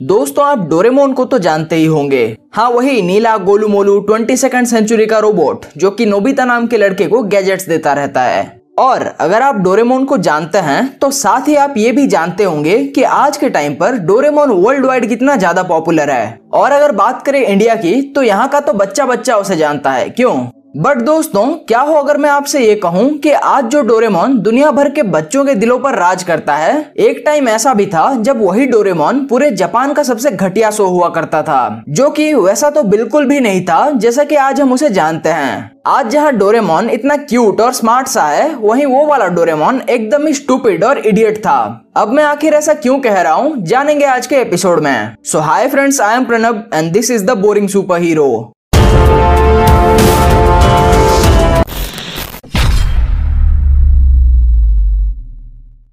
दोस्तों, आप डोरेमोन को तो जानते ही होंगे। हाँ वही नीला गोलू मोलू ट्वेंटी सेकेंड सेंचुरी का रोबोट, जो कि नोबिता नाम के लड़के को गैजेट्स देता रहता है। और अगर आप डोरेमोन को जानते हैं तो साथ ही आप ये भी जानते होंगे कि आज के टाइम पर डोरेमोन वर्ल्ड वाइड कितना ज़्यादा पॉपुलर है। और अगर बात करें इंडिया की तो यहाँ का तो बच्चा बच्चा उसे जानता है। क्यों? बट दोस्तों, क्या हो अगर मैं आपसे ये कहूँ कि आज जो डोरेमोन दुनिया भर के बच्चों के दिलों पर राज करता है, एक टाइम ऐसा भी था जब वही डोरेमोन पूरे जापान का सबसे घटिया शो हुआ करता था, जो कि वैसा तो बिल्कुल भी नहीं था जैसा कि आज हम उसे जानते हैं। आज जहाँ डोरेमोन इतना क्यूट और स्मार्ट सा है, वहीं वो वाला डोरेमोन एकदम ही स्टूपिड और इडियट था। अब मैं आखिर ऐसा क्यों कह रहा हूँ, जानेंगे आज के एपिसोड में। So hi friends I am Pranab and this is the boring super hero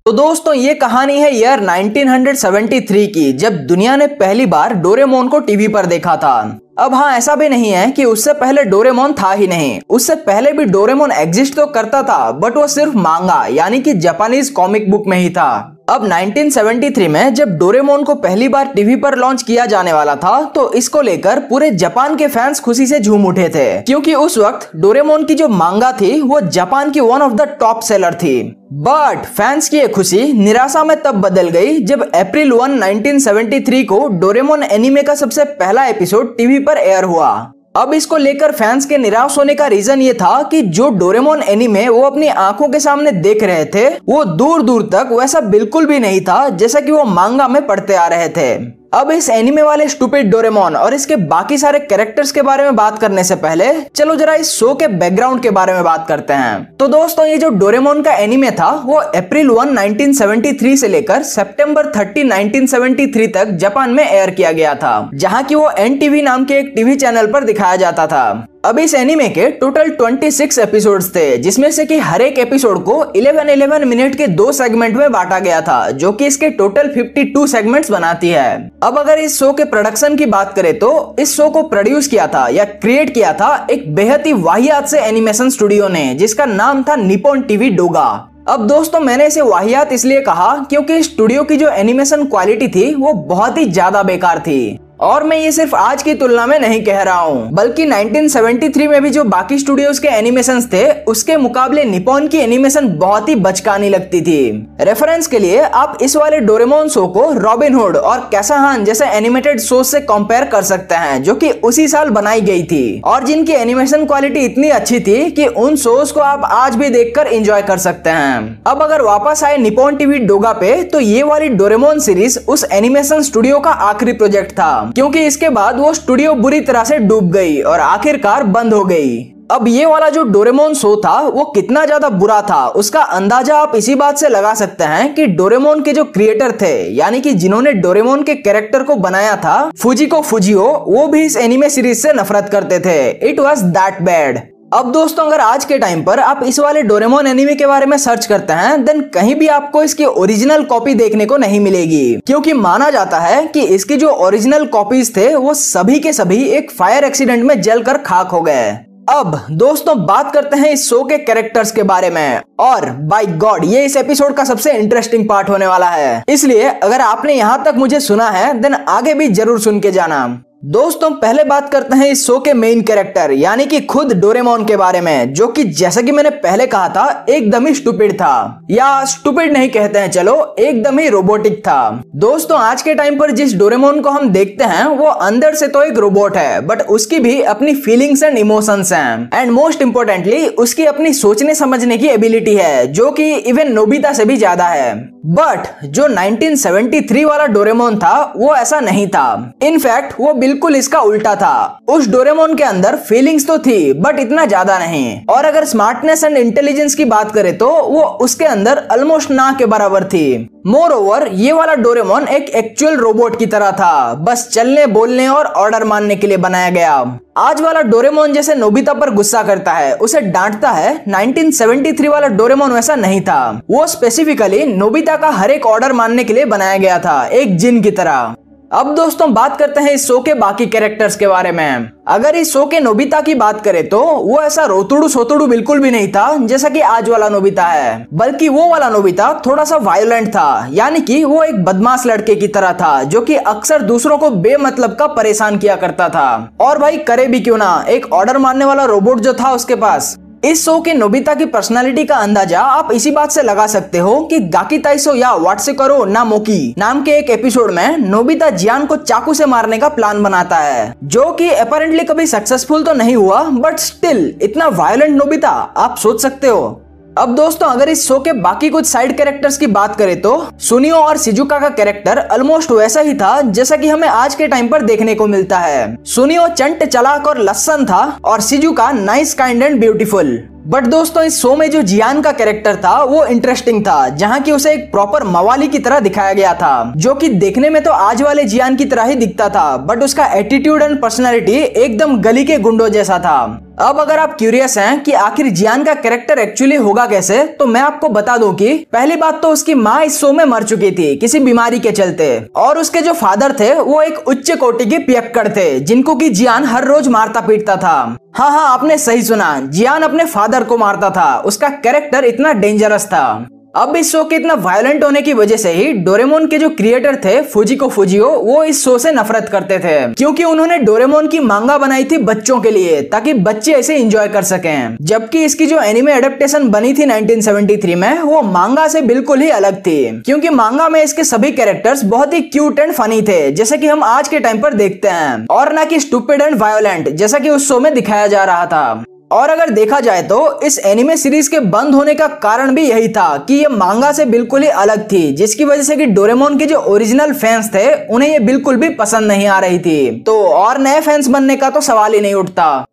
तो दोस्तों, ये कहानी है ईयर 1973 की, जब दुनिया ने पहली बार डोरेमोन को टीवी पर देखा था। अब हाँ ऐसा भी नहीं है कि उससे पहले डोरेमोन था ही नहीं। उससे पहले भी डोरेमोन एग्जिस्ट तो करता था बट वो सिर्फ़ मांगा, यानी कि जापानीज कॉमिक बुक में ही था। अब 1973 में जब डोरेमोन को पहली बार टीवी पर लॉन्च किया जाने वाला था तो इसको लेकर पूरे जापान के फैंस खुशी से झूम उठे थे। क्योंकि उस वक्त डोरेमोन की जो मांगा थी, वो जापान की one of the top seller थी। बट फैंस की ये खुशी निराशा में तब बदल गई जब अप्रैल 1 1973 को डोरेमोन एनिमे का सबसे पहला एपिसोड टीवी पर एयर हुआ। अब इसको लेकर फैंस के निराश होने का रीजन ये था कि जो डोरेमोन एनिमे वो अपनी आँखों के सामने देख रहे थे, वो दूर दूर तक वैसा बिल्कुल भी नहीं था जैसा कि वो मांगा में पढ़ते आ रहे थे। अब इस एनिमे वाले स्टूपिड डोरेमोन और इसके बाकी सारे कैरेक्टर्स के बारे में बात करने से पहले, चलो जरा इस शो के बैकग्राउंड के बारे में बात करते हैं। तो दोस्तों, ये जो डोरेमोन का एनिमे था, वो अप्रैल 1 1973 से लेकर सितंबर 30 1973 तक जापान में एयर किया गया था, जहाँ की वो एन नाम के एक टीवी चैनल पर दिखाया जाता था। अब इस एनिमे के टोटल 26 एपिसोड्स थे, जिसमें से कि हर एक एपिसोड को 11 11 मिनट के दो सेगमेंट में बांटा गया था, जो कि इसके टोटल 52 सेगमेंट्स बनाती है। अब अगर इस शो के प्रोडक्शन की बात करें तो इस शो को प्रोड्यूस किया था या क्रिएट किया था एक बेहद ही वाहियात से एनिमेशन स्टूडियो ने, जिसका नाम था निपोन टीवी डोगा अब दोस्तों, मैंने इसे वाहियात इसलिए कहा क्योंकि स्टूडियो की जो एनिमेशन क्वालिटी थी, वो बहुत ही ज़्यादा बेकार थी। और मैं ये सिर्फ़ आज की तुलना में नहीं कह रहा हूँ, बल्कि 1973 में भी जो बाकी स्टूडियोज के एनिमेशन थे, उसके मुकाबले निपोन की एनिमेशन बहुत ही बचकानी लगती थी। रेफरेंस के लिए आप इस वाले डोरेमोन शो को रॉबिन हुड और कैसाहान जैसे एनिमेटेड शो से कंपेयर कर सकते हैं, जो कि उसी साल बनाई गई थी। और जिनकी एनिमेशन क्वालिटी इतनी अच्छी थी कि उन शोज़ को आप आज भी देखकर एंजॉय कर सकते हैं। अब अगर वापस आए निपोन टीवी डोगा पे तो ये वाली डोरेमोन सीरीज़ उस एनिमेशन स्टूडियो का आखिरी प्रोजेक्ट था। क्योंकि इसके बाद वो स्टूडियो बुरी तरह से डूब गई और आखिरकार बंद हो गई। अब ये वाला जो डोरेमोन शो था, वो कितना ज़्यादा बुरा था, उसका अंदाज़ा आप इसी बात से लगा सकते हैं कि डोरेमोन के जो क्रिएटर थे, यानी कि जिन्होंने डोरेमोन के कैरेक्टर को बनाया था फुजी को फुजियो वो भी इस एनिमे सीरीज़ से नफरत करते थे। इट वॉज़ दैट बैड अब दोस्तों, अगर आज के टाइम पर आप इस वाले डोरेमोन एनिमे के बारे में सर्च करते हैं देन कहीं भी आपको इसकी ओरिजिनल कॉपी देखने को नहीं मिलेगी। क्योंकि माना जाता है कि इसकी जो ओरिजिनल कॉपीज थे, वो सभी के सभी एक फायर एक्सीडेंट में जलकर खाक हो गए। अब दोस्तों, बात करते हैं इस शो के कैरेक्टर्स के बारे में। और बाई गॉड ये इस एपिसोड का सबसे इंटरेस्टिंग पार्ट होने वाला है। इसलिए अगर आपने यहाँ तक मुझे सुना है देन आगे भी ज़रूर सुन के जाना। दोस्तों पहले बात करते हैं इस शो के मेन कैरेक्टर यानी कि खुद डोरेमोन के बारे में, जो कि जैसा कि मैंने पहले कहा था, एकदम ही स्टूपिड था। या स्टूपिड नहीं कहते हैं, चलो, एकदम ही रोबोटिक था। दोस्तों, आज के टाइम पर जिस डोरेमोन को हम देखते हैं, वो अंदर से तो एक रोबोट है बट उसकी भी अपनी फीलिंग्स एंड इमोशंस हैं। एंड मोस्ट इम्पोर्टेंटली उसकी अपनी सोचने समझने की एबिलिटी है, जो कि इवन नोबिता से भी ज़्यादा है। बट जो 1973 वाला डोरेमोन था, वो ऐसा नहीं था। इनफैक्ट वो बिल्कुल इसका उल्टा था। उस डोरेमोन के अंदर फीलिंग्स तो थी बट इतना ज़्यादा नहीं। और अगर स्मार्टनेस एंड इंटेलिजेंस की बात करें तो वो उसके अंदर ऑलमोस्ट ना के बराबर थी। मोर ओवर ये वाला डोरेमोन एक एक्चुअल रोबोट की तरह था। बस चलने, बोलने और ऑर्डर मानने के लिए बनाया गया। आज वाला डोरेमोन जैसे नोबिता पर गुस्सा करता है, उसे डांटता है 1973 वाला डोरेमोन वैसा नहीं था। वो स्पेसिफिकली नोबिता का हर एक ऑर्डर मानने के लिए बनाया गया था, एक जिन की तरह। अब दोस्तों बात करते हैं इस शो के बाकी कैरेक्टर्स के बारे में। अगर इस शो के नोबिता की बात करें तो वो ऐसा रोतुड़ू सोतुड़ू बिल्कुल भी नहीं था, जैसा कि आज वाला नोबिता है। बल्कि वो वाला नोबिता थोड़ा सा वायलेंट था, यानी कि वो एक बदमाश लड़के की तरह था, जो कि अक्सर दूसरों को बेमतलब का परेशान किया करता था। और भाई, करे भी क्यों ना, एक ऑर्डर मारने वाला रोबोट जो था उसके पास। इस शो के नोबिता की पर्सनालिटी का अंदाज़ा आप इसी बात से लगा सकते हो कि गाकी ताइसो या वाटसे करो ना मोकी नाम के एक एपिसोड में नोबिता जियान को चाकू से मारने का प्लान बनाता है, जो कि अपेरेंटली कभी सक्सेसफुल तो नहीं हुआ बट स्टिल इतना वायलेंट नोबिता, आप सोच सकते हो। अब दोस्तों, अगर इस शो के बाकी कुछ साइड कैरेक्टर्स की बात करें तो सुनियो और सिजुका का कैरेक्टर ऑलमोस्ट वैसा ही था, जैसा कि हमें आज के टाइम पर देखने को मिलता है। सुनियो चंट, चलाक और लसन था, और Shizuka nice kind and beautiful but दोस्तों, इस शो में जो जियान का कैरेक्टर था, वो इंटरेस्टिंग था, जहाँ की उसे एक प्रॉपर मवाली की तरह दिखाया गया था, जो कि देखने में तो आज वाले जियान की तरह ही दिखता था बट उसका एटीट्यूड एंड पर्सनैलिटी एकदम गली के गुंडो जैसा था। अब अगर आप क्यूरियस हैं कि आखिर जियान का कैरेक्टर एक्चुअली होगा कैसे तो मैं आपको बता दूँ कि पहली बात तो उसकी माँ इस शो में मर चुकी थी, किसी बीमारी के चलते। और उसके जो फादर थे, वो एक उच्च कोटि के पियक्कड़ थे, जिनको की जियान हर रोज मारता पीटता था। हाँ हाँ आपने सही सुना। जियान अपने फादर को मारता था। उसका कैरेक्टर इतना डेंजरस था। अब इस शो के इतना वायलेंट होने की वजह से ही डोरेमोन के जो क्रिएटर थे फुजिको फुजियो वो इस शो से नफरत करते थे। क्योंकि उन्होंने डोरेमोन की मांगा बनाई थी बच्चों के लिए, ताकि बच्चे इसे एंजॉय कर सकें। जबकि इसकी जो एनिमे एडेप्टेशन बनी थी 1973 में, वो मांगा से बिल्कुल ही अलग थी। क्योंकि मांगा में इसके सभी कैरेक्टर्स बहुत ही क्यूट एंड फनी थे, जैसे की हम आज के टाइम पर देखते हैं। और न की स्टूपिड एंड वायोलेंट जैसा की उस शो में दिखाया जा रहा था। और अगर देखा जाए तो इस एनिमे सीरीज़ के बंद होने का कारण भी यही था कि ये मांगा से बिल्कुल ही अलग थी, जिसकी वजह से कि डोरेमोन के जो ओरिजिनल फैंस थे, उन्हें ये बिल्कुल भी पसंद नहीं आ रही थी। तो और नए फैंस बनने का तो सवाल ही नहीं उठता।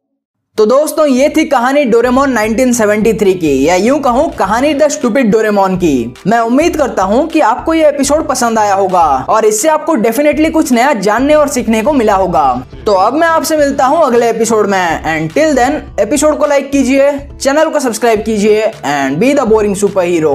तो दोस्तों, ये थी कहानी डोरेमोन 1973 की। या यूँ कहूँ, कहानी द स्टूपिड डोरेमोन की। मैं उम्मीद करता हूँ कि आपको ये एपिसोड पसंद आया होगा, और इससे आपको डेफिनेटली कुछ नया जानने और सीखने को मिला होगा। तो अब मैं आपसे मिलता हूँ अगले एपिसोड में एंड टिल देन एपिसोड को लाइक कीजिए, चैनल को सब्सक्राइब कीजिए and be the boring super hero